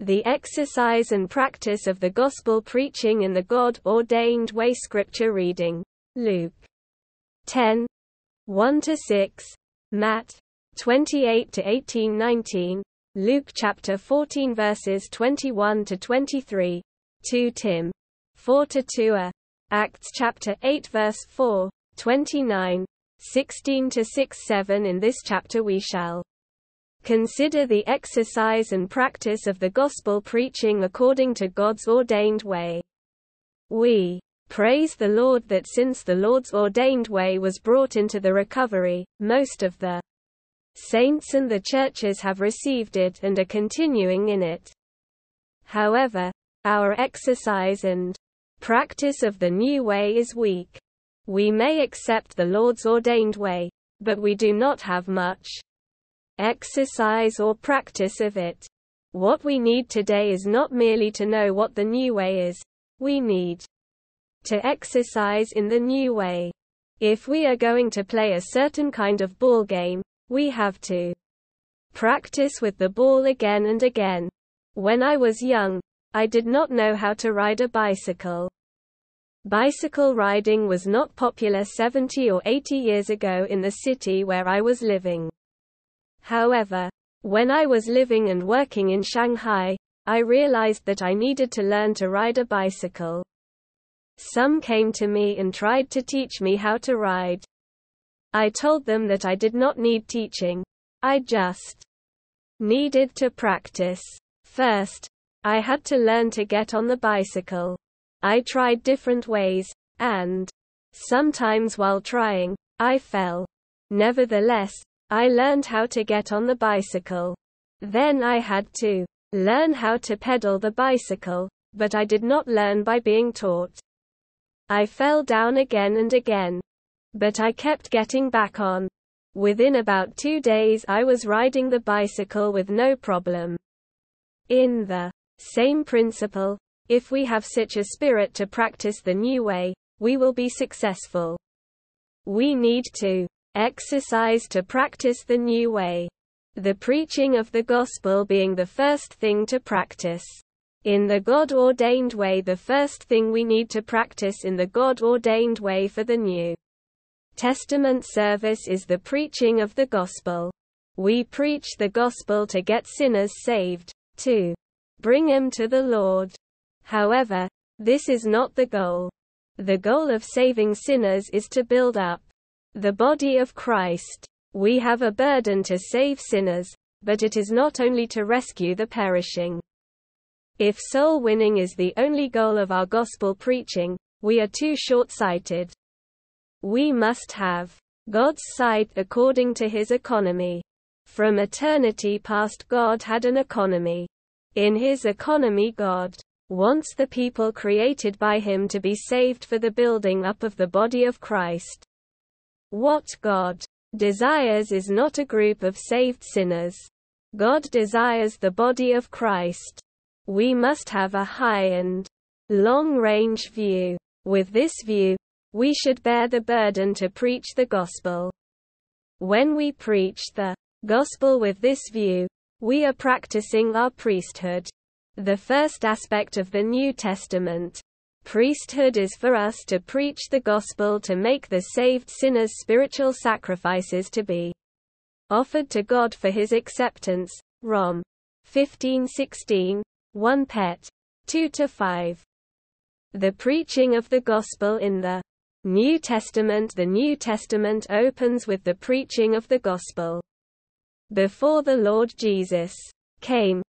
The exercise and practice of the gospel preaching in the God-ordained way scripture reading. Luke 10, 1-6, Matt 28 to 18 19 Luke chapter 14 verses 21 to 23 2 Tim 4 to 2 uh, Acts chapter 8 verse 4 29 16 to 6 7 In this chapter we shall consider the exercise and practice of the gospel preaching according to God's ordained way. We praise the Lord that since the Lord's ordained way was brought into the recovery, most of the Saints and the churches have received it and are continuing in it. However, our exercise and practice of the new way is weak. We may accept the Lord's ordained way, but we do not have much exercise or practice of it. What we need today is not merely to know what the new way is, we need to exercise in the new way. If we are going to play a certain kind of ball game, we have to practice with the ball again and again. When I was young, I did not know how to ride a bicycle. Bicycle riding was not popular 70 or 80 years ago in the city where I was living. However, when I was living and working in Shanghai, I realized that I needed to learn to ride a bicycle. Some came to me and tried to teach me how to ride. I told them that I did not need teaching. I just needed to practice. First, I had to learn to get on the bicycle. I tried different ways, and sometimes while trying, I fell. Nevertheless, I learned how to get on the bicycle. Then I had to learn how to pedal the bicycle, but I did not learn by being taught. I fell down again and again. But I kept getting back on. Within about two days I was riding the bicycle with no problem. In the same principle, if we have such a spirit to practice the new way, we will be successful. We need to exercise to practice the new way. The preaching of the gospel being the first thing to practice. In the God ordained way, the first thing we need to practice in the God ordained way for the new Testament service is the preaching of the gospel. We preach the gospel to get sinners saved, to bring them to the Lord. However, this is not the goal. The goal of saving sinners is to build up the body of Christ. We have a burden to save sinners, but it is not only to rescue the perishing. If soul winning is the only goal of our gospel preaching, we are too short sighted. We must have God's sight according to his economy. From eternity past, God had an economy. In his economy, God wants the people created by him to be saved for the building up of the body of Christ. What God desires is not a group of saved sinners. God desires the body of Christ. We must have a high and long range view. With this view, we should bear the burden to preach the gospel. When we preach the gospel with this view, we are practicing our priesthood. The first aspect of the New Testament priesthood is for us to preach the gospel to make the saved sinners spiritual sacrifices to be offered to God for his acceptance. Rom 15:16, 1 Pet 2-5. The preaching of the gospel in the New Testament The New Testament opens with the preaching of the gospel. Before the Lord Jesus came,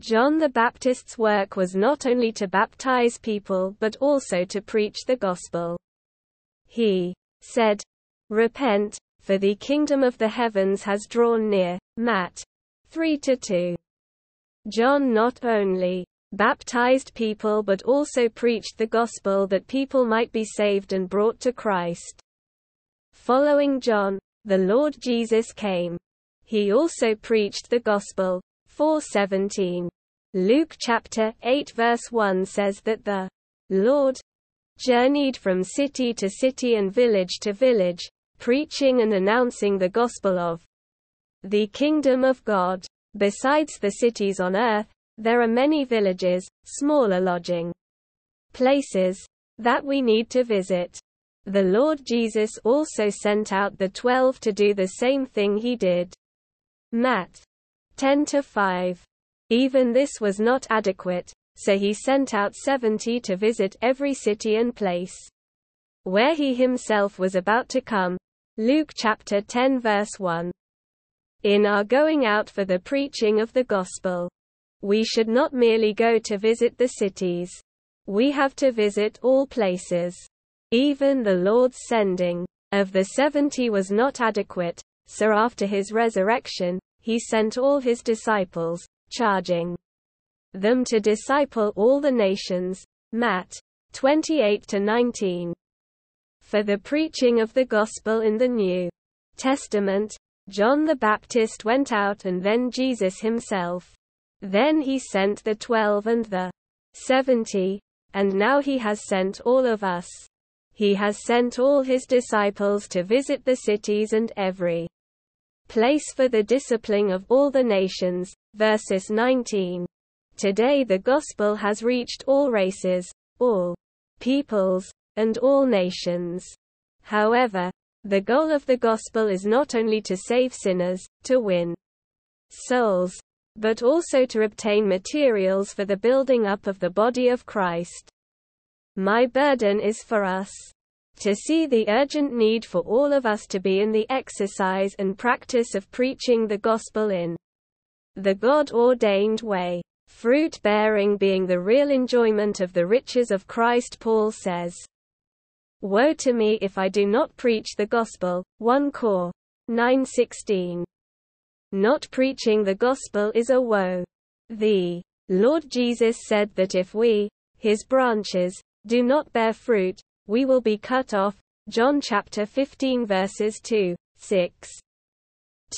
John the Baptist's work was not only to baptize people but also to preach the gospel. He said, Repent, for the kingdom of the heavens has drawn near. Matt 3 2. John not only baptized people but also preached the gospel that people might be saved and brought to Christ. Following John, the Lord Jesus came. He also preached the gospel. 417. Luke chapter 8 verse 1 says that the Lord journeyed from city to city and village to village, preaching and announcing the gospel of the kingdom of God. Besides the cities on earth, there are many villages, smaller lodging places, that we need to visit. The Lord Jesus also sent out the twelve to do the same thing he did. Matt 10 to 5. Even this was not adequate, so he sent out seventy to visit every city and place where he himself was about to come. Luke chapter 10 verse 1. In our going out for the preaching of the gospel, we should not merely go to visit the cities. We have to visit all places. Even the Lord's sending of the seventy was not adequate, so after his resurrection, he sent all his disciples, charging them to disciple all the nations. Matt 28 to 19 for the preaching of the gospel in the New Testament. John the Baptist went out and then Jesus himself. Then he sent the twelve and the seventy, and now he has sent all of us. He has sent all his disciples to visit the cities and every place for the discipling of all the nations. Verses 19. Today the gospel has reached all races, all peoples, and all nations. However, the goal of the gospel is not only to save sinners, to win souls, but also to obtain materials for the building up of the body of Christ. My burden is for us to see the urgent need for all of us to be in the exercise and practice of preaching the gospel in the God ordained way. Fruit bearing being the real enjoyment of the riches of Christ, Paul says. Woe to me if I do not preach the gospel. 1 Cor 9:16. Not preaching the gospel is a woe. The Lord Jesus said that if we, his branches, do not bear fruit, we will be cut off. John chapter 15 verses 2, 6.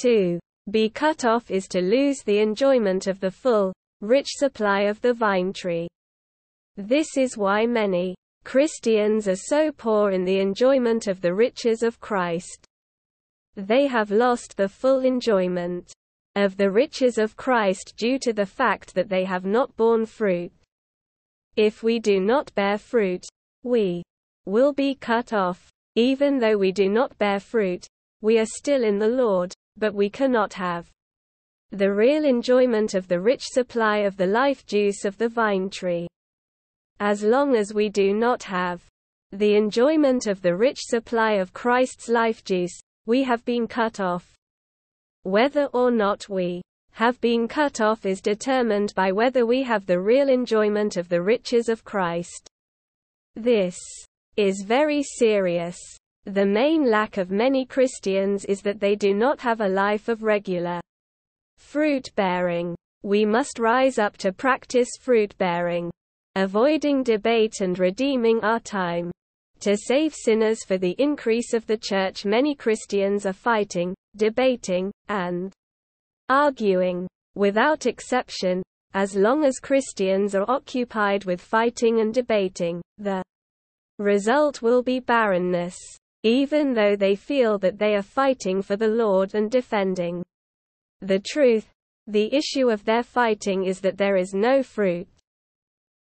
2. Be cut off is to lose the enjoyment of the full, rich supply of the vine tree. This is why many Christians are so poor in the enjoyment of the riches of Christ. They have lost the full enjoyment of the riches of Christ due to the fact that they have not borne fruit. If we do not bear fruit, we will be cut off. Even though we do not bear fruit, we are still in the Lord, but we cannot have the real enjoyment of the rich supply of the life juice of the vine tree. As long as we do not have the enjoyment of the rich supply of Christ's life juice, we have been cut off. Whether or not we have been cut off is determined by whether we have the real enjoyment of the riches of Christ. This is very serious. The main lack of many Christians is that they do not have a life of regular fruit bearing. We must rise up to practice fruit bearing avoiding debate and redeeming our time. To save sinners for the increase of the church many Christians are fighting, debating, and arguing. Without exception, as long as Christians are occupied with fighting and debating, the result will be barrenness, even though they feel that they are fighting for the Lord and defending the truth. The issue of their fighting is that there is no fruit.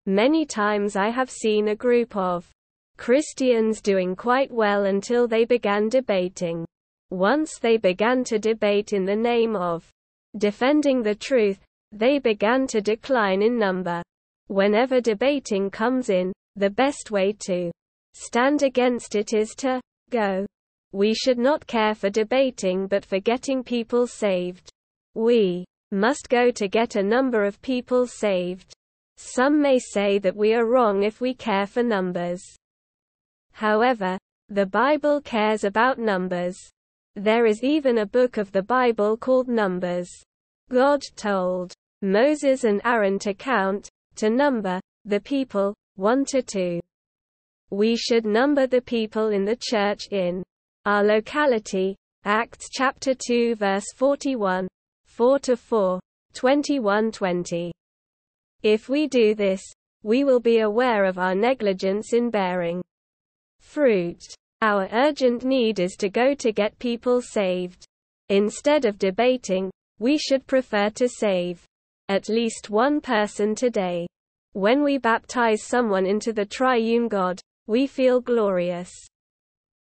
Many times I have seen a group of Christians doing quite well until they began debating. Once they began to debate in the name of defending the truth, they began to decline in number. Whenever debating comes in, the best way to stand against it is to go. We should not care for debating but for getting people saved. We must go to get a number of people saved. Some may say that we are wrong if we care for numbers. However, the Bible cares about numbers. There is even a book of the Bible called Numbers. God told Moses and Aaron to count, to number, the people, 1 to 2. We should number the people in the church in our locality, Acts chapter 2 verse 41, 4 to 4, 21 20. If we do this, we will be aware of our negligence in bearing fruit. Our urgent need is to go to get people saved. Instead of debating, we should prefer to save at least one person today. When we baptize someone into the triune God, we feel glorious.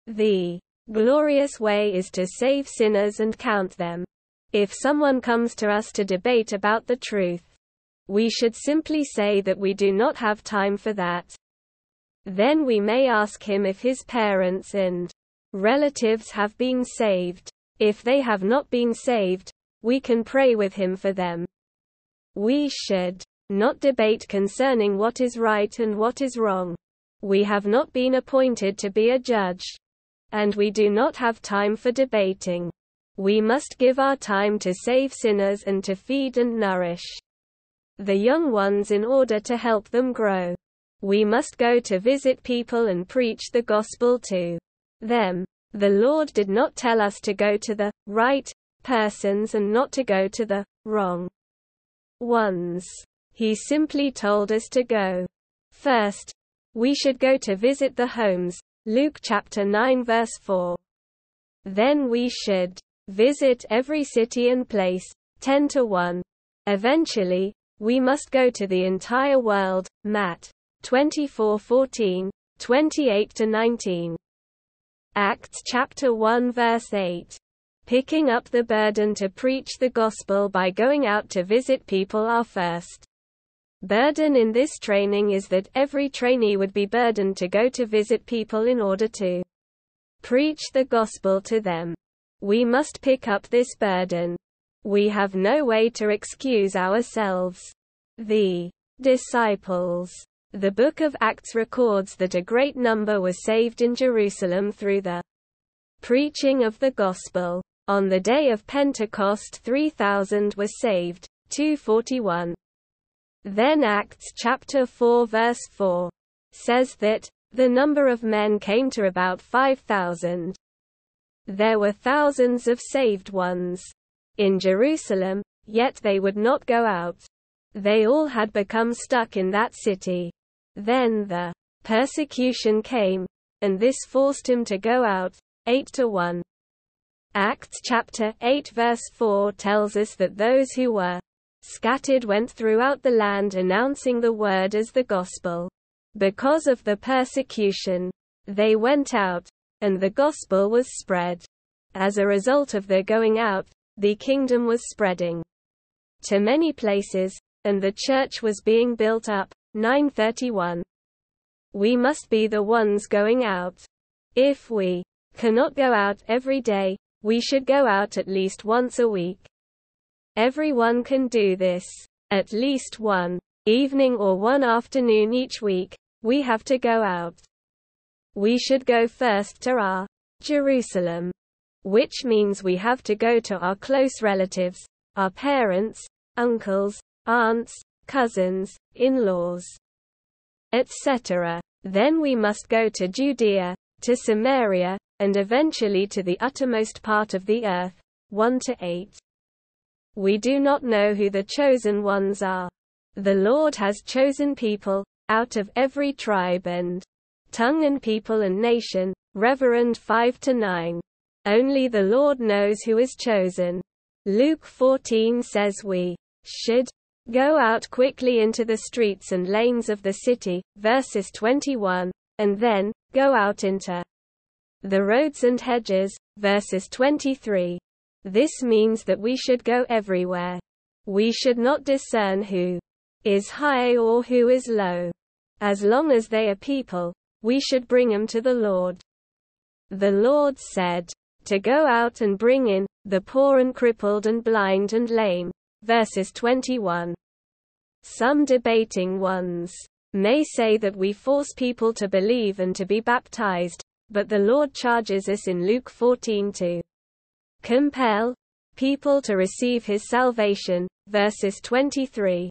The glorious way is to save sinners and count them. If someone comes to us to debate about the truth, we should simply say that we do not have time for that. Then we may ask him if his parents and relatives have been saved. If they have not been saved, we can pray with him for them. We should not debate concerning what is right and what is wrong. We have not been appointed to be a judge. And we do not have time for debating. We must give our time to save sinners and to feed and nourish the young ones in order to help them grow. We must go to visit people and preach the gospel to them. The Lord did not tell us to go to the right persons and not to go to the wrong ones. He simply told us to go. First, we should go to visit the homes. Luke chapter 9 verse 4. Then we should visit every city and place, 10 to 1. Eventually, we must go to the entire world. Matt 24:14, 28 to 19. Acts chapter 1 verse 8. Picking up the burden to preach the gospel by going out to visit people our first burden in this training is that every trainee would be burdened to go to visit people in order to preach the gospel to them. We must pick up this burden. We have no way to excuse ourselves. The disciples the book of Acts records that a great number was saved in Jerusalem through the preaching of the gospel. On the day of Pentecost 3,000 were saved. 241. Then Acts chapter 4 verse 4 says that the number of men came to about 5,000. There were thousands of saved ones in Jerusalem, yet they would not go out. They all had become stuck in that city. Then the persecution came, and this forced him to go out. 8 to 1. Acts chapter 8 verse 4 tells us that those who were scattered went throughout the land announcing the word as the gospel. Because of the persecution, they went out, and the gospel was spread. As a result of their going out, the kingdom was spreading to many places, and the church was being built up. 931. We must be the ones going out. If we cannot go out every day, we should go out at least once a week. Everyone can do this. At least one evening or one afternoon each week, we have to go out. We should go first to our Jerusalem, which means we have to go to our close relatives, our parents, uncles, aunts, cousins, in-laws, etc. Then we must go to Judea, to Samaria, and eventually to the uttermost part of the earth. 1 to 8. We do not know who the chosen ones are. The Lord has chosen people, out of every tribe and tongue and people and nation. Reverend 5 to 9. Only the Lord knows who is chosen. Luke 14 says we should Go out quickly into the streets and lanes of the city, verses 21, and then, go out into the roads and hedges, verses 23. This means that we should go everywhere. We should not discern who is high or who is low. As long as they are people, we should bring them to the Lord. The Lord said, to go out and bring in the poor and crippled and blind and lame, verses 21. Some debating ones may say that we force people to believe and to be baptized, but the Lord charges us in Luke 14 to compel people to receive his salvation, verses 23.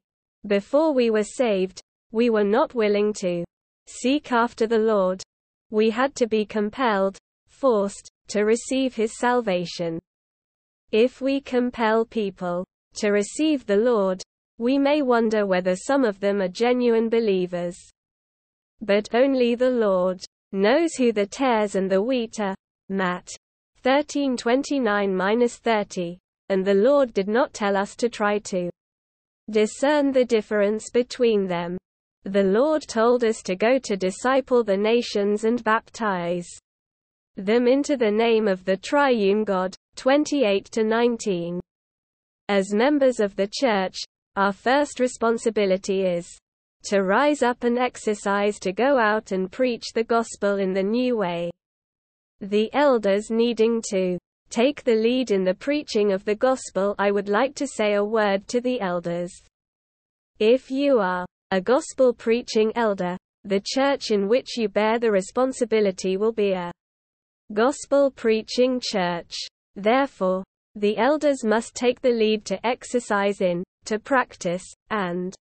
Before we were saved, we were not willing to seek after the Lord. We had to be compelled, forced, to receive his salvation. If we compel people to receive the Lord, we may wonder whether some of them are genuine believers. But only the Lord knows who the tares and the wheat are. Matt 13:29-30. And the Lord did not tell us to try to discern the difference between them. The Lord told us to go to disciple the nations and baptize them into the name of the triune God. 28 to 19. As members of the Church, our first responsibility is to rise up and exercise to go out and preach the gospel in the new way. The elders needing to take the lead in the preaching of the gospel, I would like to say a word to the elders. If you are a gospel preaching elder, the church in which you bear the responsibility will be a gospel preaching church. Therefore, the elders must take the lead to exercise in, to practice, and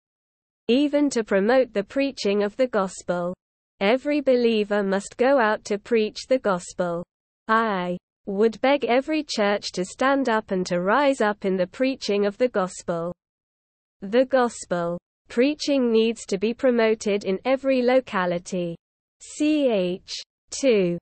even to promote the preaching of the gospel. Every believer must go out to preach the gospel. I would beg every church to stand up and to rise up in the preaching of the gospel. The gospel preaching needs to be promoted in every locality. Ch. 2.